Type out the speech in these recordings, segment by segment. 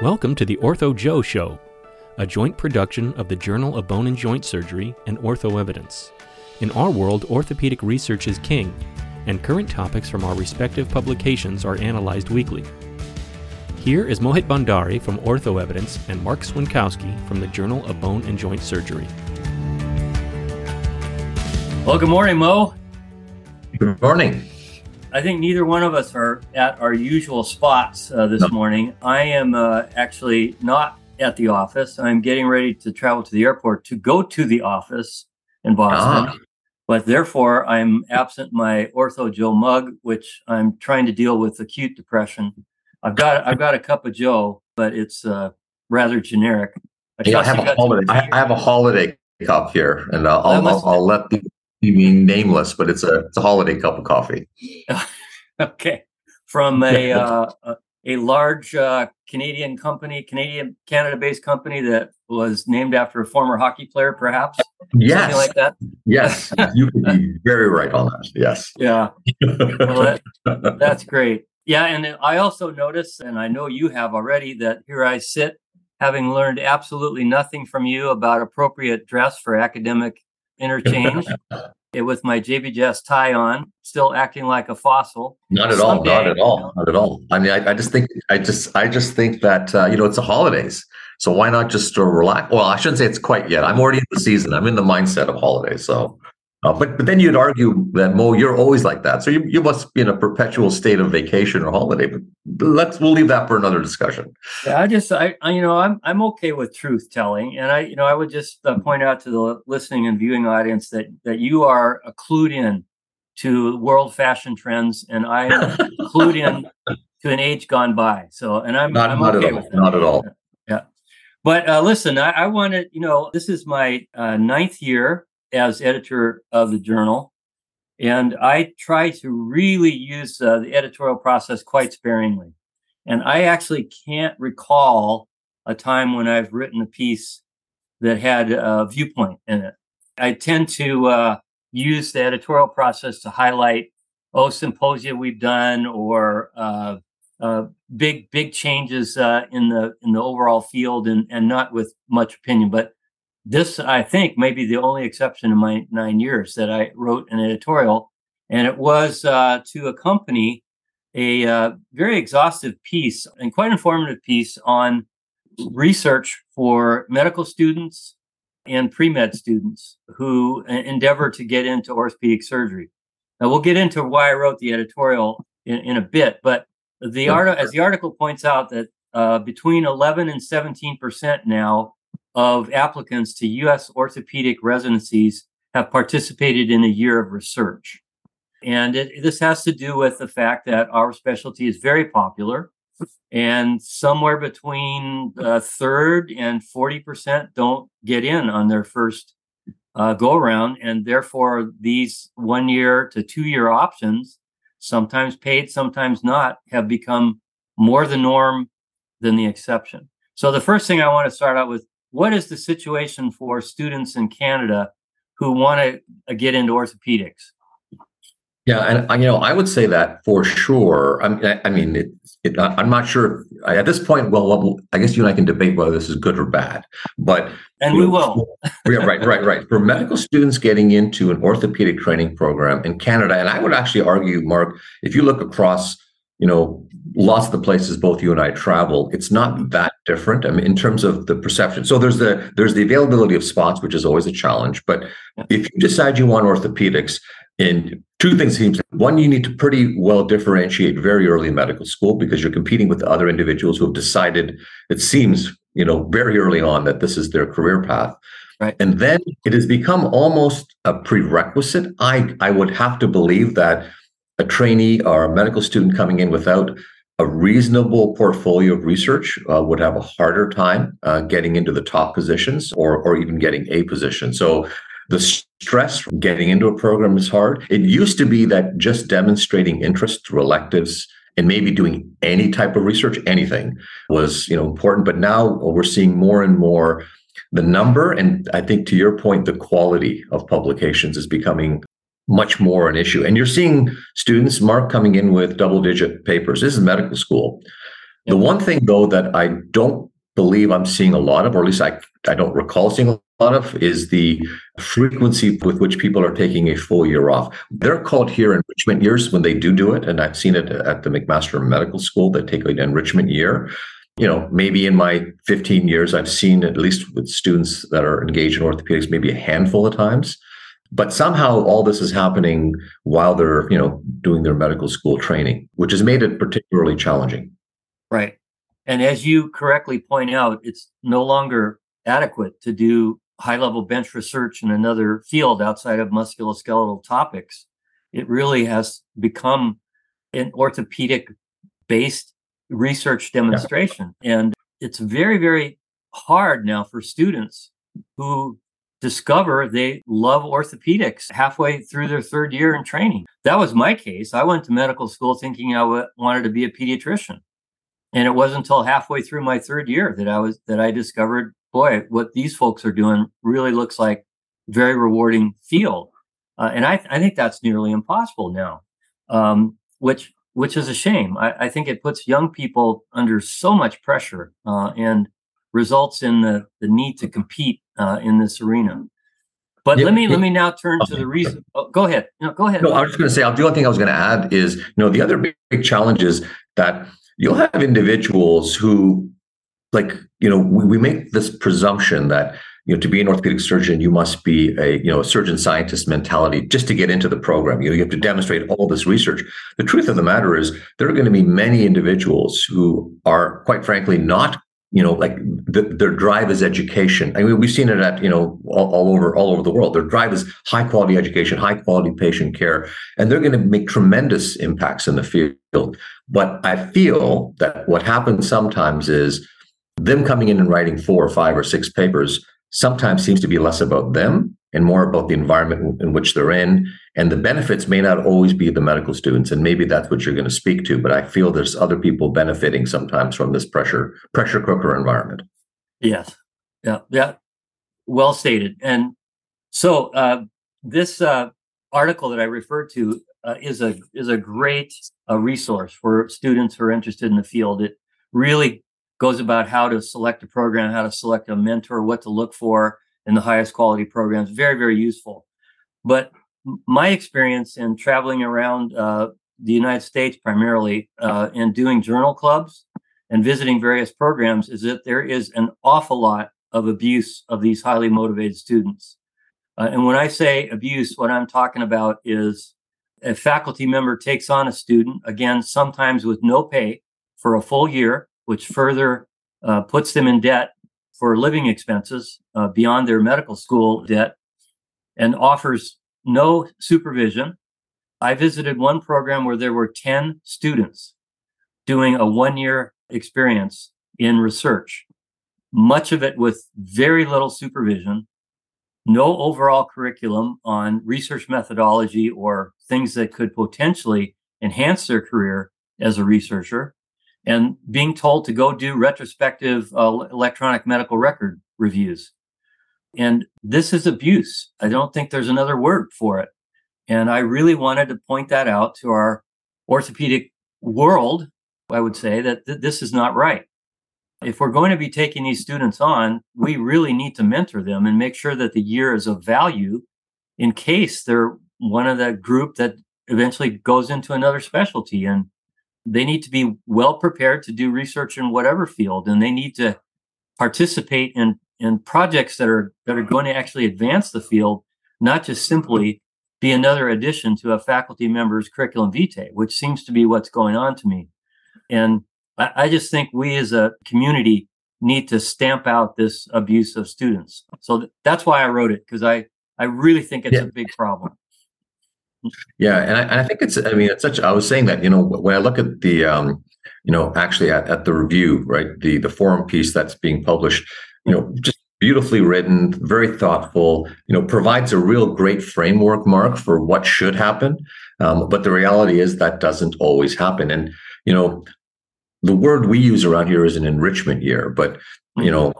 Welcome to the Ortho Joe Show, a joint production of the Journal of Bone and Joint Surgery and Ortho Evidence. In our world, orthopedic research is king, and current topics from our respective publications are analyzed weekly. Here is Mohit Bhandari from Ortho Evidence and Marc Swiontkowski from the Journal of Bone and Joint Surgery. Well, good morning, Mo. Good morning. I think neither one of us are at our usual spots uh, this no. morning. I am uh, actually not at the office. I'm getting ready to travel to the airport to go to the office in Boston. Ah. But therefore, I'm absent my Ortho Joe mug, which I'm trying to deal with acute depression. I've got I've got a cup of Joe, but it's uh, rather generic. I, yeah, I have a holiday. I have a holiday cup here, and uh, I'll, I'll, I'll, let the being nameless, but it's a it's a holiday cup of coffee. okay, from a uh, a large uh, Canadian company, Canadian Canada-based company that was named after a former hockey player, perhaps. Yes, Something like that. Yes, you could be very right on that. Yes. Yeah. Well, that, that's great. Yeah, and I also notice, and I know you have already, that here I sit, having learned absolutely nothing from you about appropriate dress for academic interchange it with my JBJS tie on, still acting like a fossil. Not at all. Not at all. Not at all. I mean, I, I just think, I just, I just think that uh, you know, it's the holidays, so why not just uh, relax? Well, I shouldn't say it's quite yet. I'm already in the season. I'm in the mindset of holidays, so uh, but but then you'd argue that Mo, you're always like that, so you, you must be in a perpetual state of vacation or holiday. But let's we'll leave that for another discussion. Yeah, I just I, I you know I'm I'm okay with truth telling, and I you know I would just uh, point out to the listening and viewing audience that that you are a clued in to world fashion trends, and I'm clued in to an age gone by. So, and I'm not I'm not okay at all, not at all. Yeah, but uh, listen, I, I wanted you know this is my uh, ninth year as editor of the journal. And I try to really use uh, the editorial process quite sparingly. And I actually can't recall a time when I've written a piece that had a viewpoint in it. I tend to uh, use the editorial process to highlight, oh, symposia we've done or uh, uh, big big changes uh, in the in the overall field, and and not with much opinion. But this, I think, may be the only exception in my nine years that I wrote an editorial, and it was uh, to accompany a uh, very exhaustive piece and quite informative piece on research for medical students and pre med students who endeavor to get into orthopedic surgery. Now, we'll get into why I wrote the editorial in, in a bit, but the art, as the article points out, that uh, between 11 and 17 percent now of applicants to U.S. orthopedic residencies have participated in a year of research. And it, this has to do with the fact that our specialty is very popular, and somewhere between a third and 40% don't get in on their first uh, go around. And therefore, these one year to two year options, sometimes paid, sometimes not, have become more the norm than the exception. So, the first thing I want to start out with what is the situation for students in Canada who want to uh, get into orthopedics? Yeah, and uh, you know, I would say that for sure. I, I mean, it, it, I'm not sure at this point. Well, I guess you and I can debate whether this is good or bad, but and we will. yeah, right, right, right. For medical students getting into an orthopedic training program in Canada, and I would actually argue, Marc, if you look across you know, lots of the places both you and I travel, it's not that different. I mean, in terms of the perception. So there's the there's the availability of spots, which is always a challenge. But if you decide you want orthopedics, in two things seems one, you need to pretty well differentiate very early in medical school because you're competing with other individuals who have decided, it seems, you know, very early on that this is their career path. Right. And then it has become almost a prerequisite. I I would have to believe that a trainee or a medical student coming in without a reasonable portfolio of research uh, would have a harder time uh, getting into the top positions or, or even getting a position. So the stress from getting into a program is hard. It used to be that just demonstrating interest through electives and maybe doing any type of research, anything was, you know, important. But now we're seeing more and more the number and I think to your point, the quality of publications is becoming much more an issue. And you're seeing students, Marc, coming in with double digit papers. This is medical school. The one thing, though, that I don't believe I'm seeing a lot of, or at least I, I don't recall seeing a lot of, is the frequency with which people are taking a full year off. They're called here enrichment years when they do do it. And I've seen it at the McMaster Medical School that take an enrichment year. You know, maybe in my 15 years, I've seen, at least with students that are engaged in orthopedics, maybe a handful of times but somehow all this is happening while they're you know doing their medical school training which has made it particularly challenging. Right. And as you correctly point out it's no longer adequate to do high level bench research in another field outside of musculoskeletal topics. It really has become an orthopedic based research demonstration. Yeah. and it's very very hard now for students who discover they love orthopedics halfway through their third year in training. That was my case. I went to medical school thinking I w- wanted to be a pediatrician. And it wasn't until halfway through my third year that I was that I discovered, boy, what these folks are doing really looks like very rewarding field. Uh, and I, th- I think that's nearly impossible now, um, which which is a shame. I, I, think it puts young people under so much pressure uh, and results in the, the need to compete uh, in this arena. But yeah, let me yeah. let me now turn to the reason. Oh, go ahead. No, go ahead. No, I was just going to say. The only thing I was going to add is, you know, the other big, big challenge is that you'll have individuals who, like, you know, we, we make this presumption that you know to be an orthopedic surgeon you must be a you know a surgeon scientist mentality just to get into the program you know you have to demonstrate all this research the truth of the matter is there are going to be many individuals who are quite frankly not you know, like the, their drive is education. I mean, we've seen it at you know all, all, over all over the world. Their drive is high quality education, high quality patient care, and they're going to make tremendous impacts in the field. But I feel that what happens sometimes is them coming in and writing four or five or six papers sometimes seems to be less about them and more about the environment in which they're in. And the benefits may not always be the medical students, and maybe that's what you're going to speak to. But I feel there's other people benefiting sometimes from this pressure pressure cooker environment. Yes, yeah, yeah, well stated. And so uh, this uh, article that I referred to uh, is a is a great uh, resource for students who are interested in the field. It really goes about how to select a program, how to select a mentor, what to look for in the highest quality programs. Very, very useful. But my experience in traveling around uh, the United States primarily uh, and doing journal clubs and visiting various programs is that there is an awful lot of abuse of these highly motivated students. Uh, and when I say abuse, what I'm talking about is a faculty member takes on a student, again, sometimes with no pay for a full year, which further uh, puts them in debt for living expenses uh, beyond their medical school debt and offers no supervision. I visited one program where there were 10 students doing a one year experience in research, much of it with very little supervision, no overall curriculum on research methodology or things that could potentially enhance their career as a researcher and being told to go do retrospective uh, electronic medical record reviews. And this is abuse. I don't think there's another word for it. And I really wanted to point that out to our orthopedic world. I would say that th- this is not right. If we're going to be taking these students on, we really need to mentor them and make sure that the year is of value in case they're one of that group that eventually goes into another specialty. And they need to be well prepared to do research in whatever field and they need to participate in in projects that are that are going to actually advance the field not just simply be another addition to a faculty member's curriculum vitae which seems to be what's going on to me. And i, I just think we as a community need to stamp out this abuse of students. So th- that's why i wrote it because i i really think it's yeah. a big problem Yeah, and I, and I think it's. I mean, it's such. I was saying that you know when I look at the, um, you know, actually at, at the review, right, the the forum piece that's being published, you know, just beautifully written, very thoughtful, you know, provides a real great framework, Marc, for what should happen. Um, but the reality is that doesn't always happen. And, you know, the word we use around here is an enrichment year, but, you know,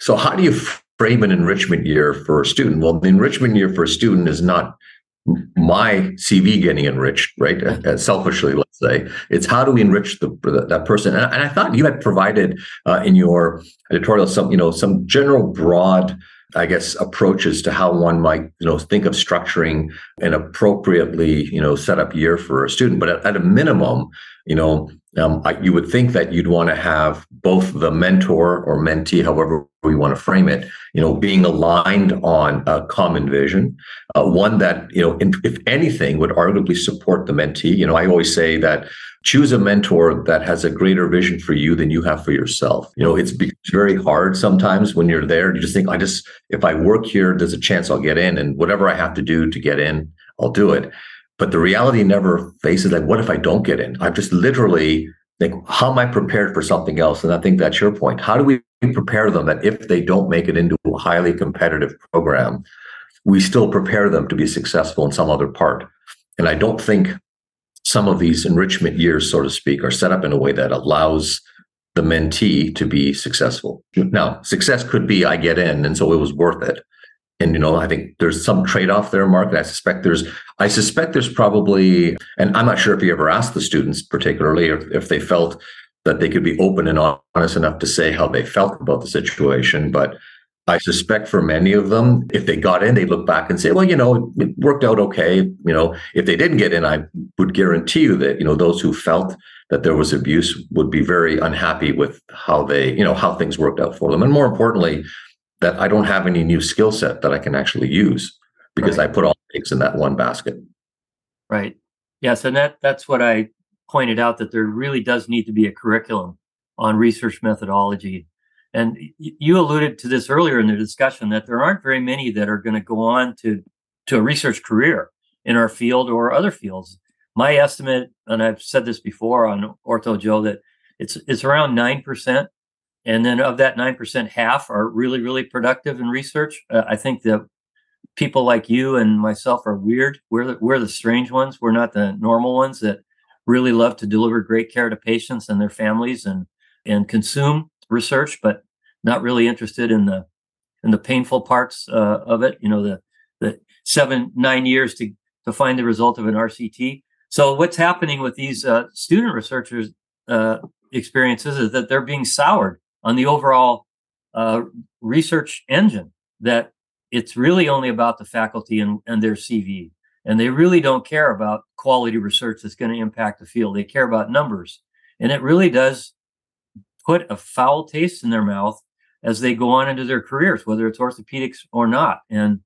so how do you frame an enrichment year for a student? Well, the enrichment year for a student is not my CV getting enriched, right? Uh, selfishly, let's say it's how do we enrich the, that person? And, and I thought you had provided uh, in your editorial some, you know, some general broad, I guess, approaches to how one might, you know, think of structuring an appropriately, you know, set up year for a student. But at, at a minimum, you know, um, I, you would think that you'd want to have both the mentor or mentee, however we want to frame it, you know, being aligned on a common vision, uh, one that you know, in, if anything, would arguably support the mentee. You know, I always say that choose a mentor that has a greater vision for you than you have for yourself. You know, it's, very hard sometimes when you're there. You just think, I just if I work here, there's a chance I'll get in, and whatever I have to do to get in, I'll do it. But the reality never faces like, what if I don't get in? I'm just literally like, how am I prepared for something else? And I think that's your point. How do we prepare them that if they don't make it into a highly competitive program, we still prepare them to be successful in some other part? And I don't think some of these enrichment years, so to speak, are set up in a way that allows the mentee to be successful. Now, success could be I get in, and so it was worth it and you know i think there's some trade-off there marc and i suspect there's i suspect there's probably and i'm not sure if you ever asked the students particularly if, if they felt that they could be open and honest enough to say how they felt about the situation but i suspect for many of them if they got in they look back and say well you know it worked out okay you know if they didn't get in i would guarantee you that you know those who felt that there was abuse would be very unhappy with how they you know how things worked out for them and more importantly that I don't have any new skill set that I can actually use because right. I put all eggs in that one basket. Right. Yes, and that that's what I pointed out that there really does need to be a curriculum on research methodology. And you alluded to this earlier in the discussion that there aren't very many that are going to go on to to a research career in our field or other fields. My estimate, and I've said this before on Ortho Joe, that it's it's around nine percent. And then of that 9% half are really really productive in research. Uh, i think that people like you and myself are weird. We're the, we're the strange ones. We're not the normal ones that really love to deliver great care to patients and their families and and consume research but not really interested in the in the painful parts uh, of it you know the the seven nine years to to find the result of an rct so what's happening with these uh, student researchers uh, experiences is that they're being soured on the overall uh, research engine that it's really only about the faculty and, and their CV. And they really don't care about quality research that's going to impact the field. They care about numbers. And it really does put a foul taste in their mouth as they go on into their careers, whether it's orthopedics or not. And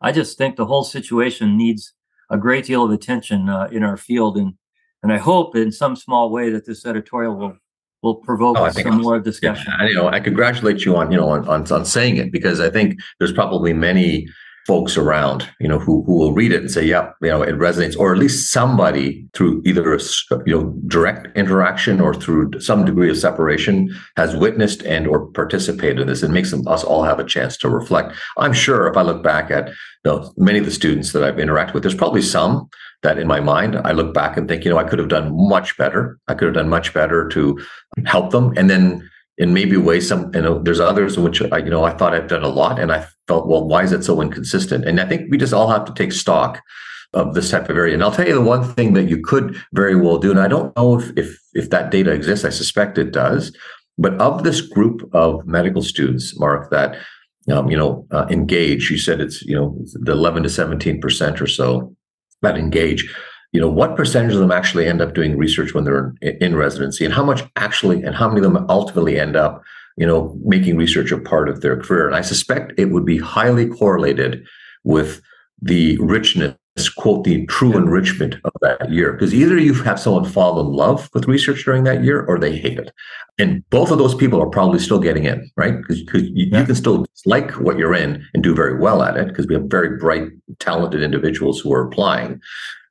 I just think the whole situation needs a great deal of attention uh, in our field. And, and I hope in some small way that this editorial will will provoke oh, some more discussion. Yeah, you know, I congratulate you on you know on, on on saying it because I think there's probably many folks around, you know, who who will read it and say, "Yeah, you know, it resonates," or at least somebody through either a you know direct interaction or through some degree of separation has witnessed and or participated in this. It makes them, us all have a chance to reflect. I'm sure if I look back at you know, many of the students that I've interacted with, there's probably some that in my mind I look back and think, you know, I could have done much better. I could have done much better to help them, and then in maybe ways some you know there's others in which I, you know I thought I've done a lot and I felt well why is it so inconsistent? And I think we just all have to take stock of this type of area. And I'll tell you the one thing that you could very well do and I don't know if if if that data exists. I suspect it does. But of this group of medical students Marc that um, you know uh, engage you said it's you know the 11 to 17 percent or so that engage you know what percentage of them actually end up doing research when they're in, in, residency and how much actually and how many of them ultimately end up you know making research a part of their career. And i suspect it would be highly correlated with the richness quote the true enrichment of that year. Because either you have someone fall in love with research during that year or they hate it. And both of those people are probably still getting in right? Because you, yeah. you, can still like what you're in and do very well at it because we have very bright talented individuals who are applying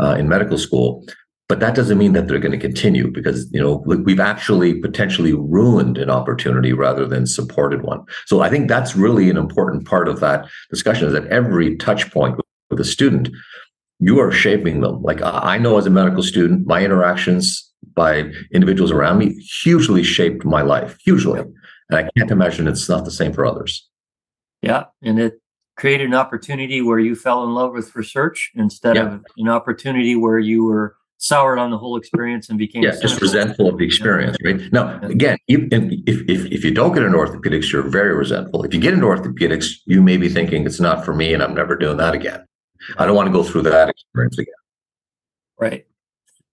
uh, in medical school. But that doesn't mean that they're going to continue because you know we've actually potentially ruined an opportunity rather than supported one. So I think that's really an important part of that discussion is that every touch point with a student, you are shaping them. Like I know as a medical student, my interactions by individuals around me hugely shaped my life, hugely. And I can't imagine it's not the same for others. Yeah. And it created an opportunity where you fell in love with research instead yeah. of an opportunity where you were soured on the whole experience and became yeah, just resentful of the experience, yeah. right? Now, again, if, if, if you don't get into orthopedics, you're very resentful. If you get into orthopedics, you may be thinking it's not for me and I'm never doing that again. I don't want to go through that experience again. Right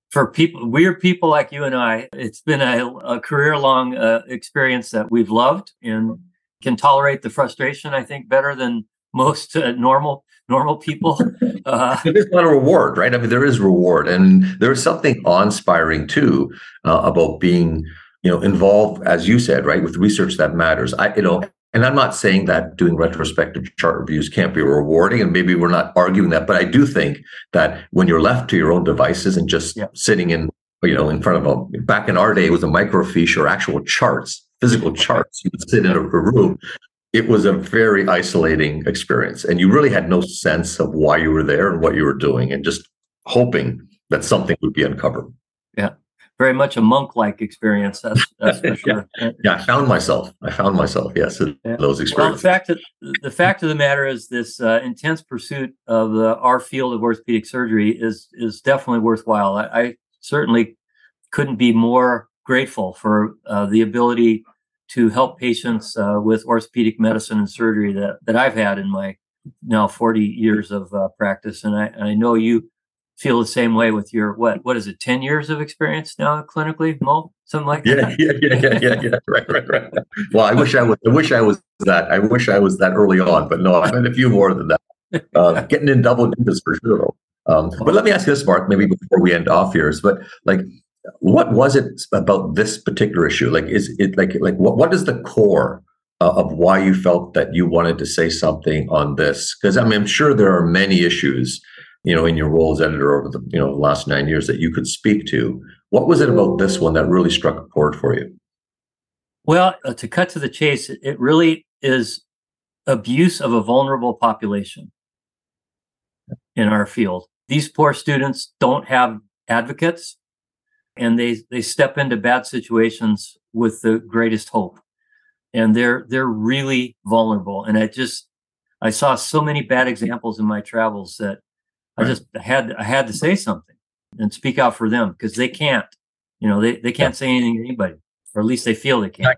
for people, weird people like you and I, it's been a, a career long uh, experience that we've loved and can tolerate the frustration, I think, better than most uh, normal normal people. Uh, There's a lot of reward, right? I mean, there is reward, and there is something awe-inspiring too uh, about being, you know, involved, as you said, right, with research that matters. I, you know, and I'm not saying that doing retrospective chart reviews can't be rewarding, and maybe we're not arguing that, but I do think that when you're left to your own devices and just yeah. sitting in, you know, in front of a back in our day, it was a microfiche or actual charts, physical charts. You would sit in a, room. It was a very isolating experience, and you really had no sense of why you were there and what you were doing, and just hoping that something would be uncovered. Yeah very much a monk-like experience. That's, that's for sure. yeah. yeah, I found myself. I found myself. Yes, in yeah. those experiences. Well, the fact of, the fact of the matter is, this uh, intense pursuit of the, our field of orthopedic surgery is is definitely worthwhile. I, I certainly couldn't be more grateful for uh, the ability to help patients uh, with orthopedic medicine and surgery that that I've had in my now 40 years of uh, practice, and I, I know you feel the same way with your what what is it 10 years of experience now clinically mo? Something like yeah, that? yeah yeah yeah yeah yeah. Right right right. Well i wish i was i wish i was that i wish i was that early on but no i've had a few more than that. Uh, getting in double digits for sure um, but let me ask you this marc maybe before we end off here is but like what was it about this particular issue like is it like like what, what is the core uh, of why you felt that you wanted to say something on this because I mean, I'm sure there are many issues you know, in your role as editor over the you know last nine years that you could speak to. What was it about this one that really struck a chord for you? Well, uh, to cut to the chase, it really is abuse of a vulnerable population in our field. These poor students don't have advocates and they they step into bad situations with the greatest hope. And they're they're really vulnerable. And I just I saw so many bad examples in my travels that I just had I had to say something and speak out for them because they can't. You know, they, they can't say anything to anybody, or at least they feel they can't.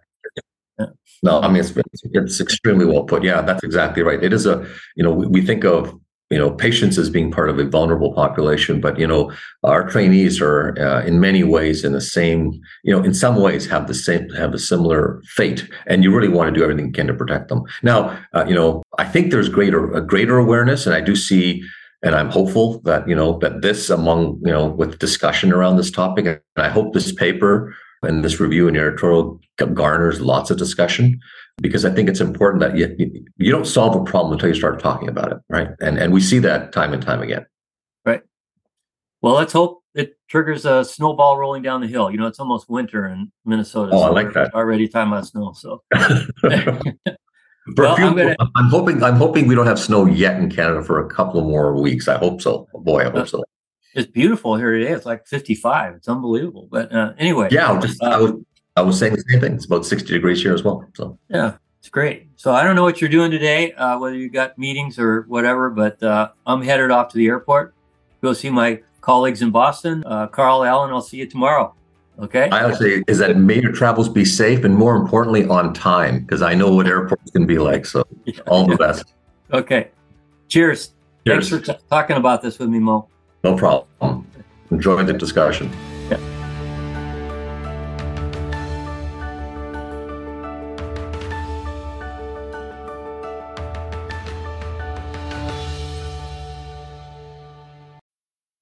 No, I mean it's, it's extremely well put. Yeah, that's exactly right. It is a you know we, we think of you know patients as being part of a vulnerable population but you know our trainees are uh, in many ways in the same you know in some ways have the same have a similar fate and you really want to do everything you can to protect them. Now uh, you know i think there's greater a greater awareness and i do see and I'm hopeful that you know that this among you know with discussion around this topic, and I hope this paper and this review and editorial garners lots of discussion because I think it's important that you you don't solve a problem until you start talking about it, right? And and we see that time and time again. Right. Well, let's hope it triggers a snowball rolling down the hill. You know, it's almost winter in Minnesota. Oh, so I like that. Already time about snow. So well, few, I'm, gonna, I'm, hoping I'm hoping we don't have snow yet in Canada for a couple more weeks. I hope so. boy, I hope uh, so. It's beautiful here today. It's like 55. It's unbelievable. But uh, anyway, yeah, just, uh, I was I was saying the same thing. It's about 60 degrees here as well. So yeah, it's great. So I don't know what you're doing today, uh, whether you got meetings or whatever, but uh, I'm headed off to the airport. Go see my colleagues in Boston. Uh, Carl Allen, I'll see you tomorrow. Okay. I would say is that may your travels be safe and more importantly on time because I know what airports can be like. So all the best. Okay. Cheers. Cheers. Thanks for t- talking about this with me, Mo. No problem. Enjoy the discussion. Yeah.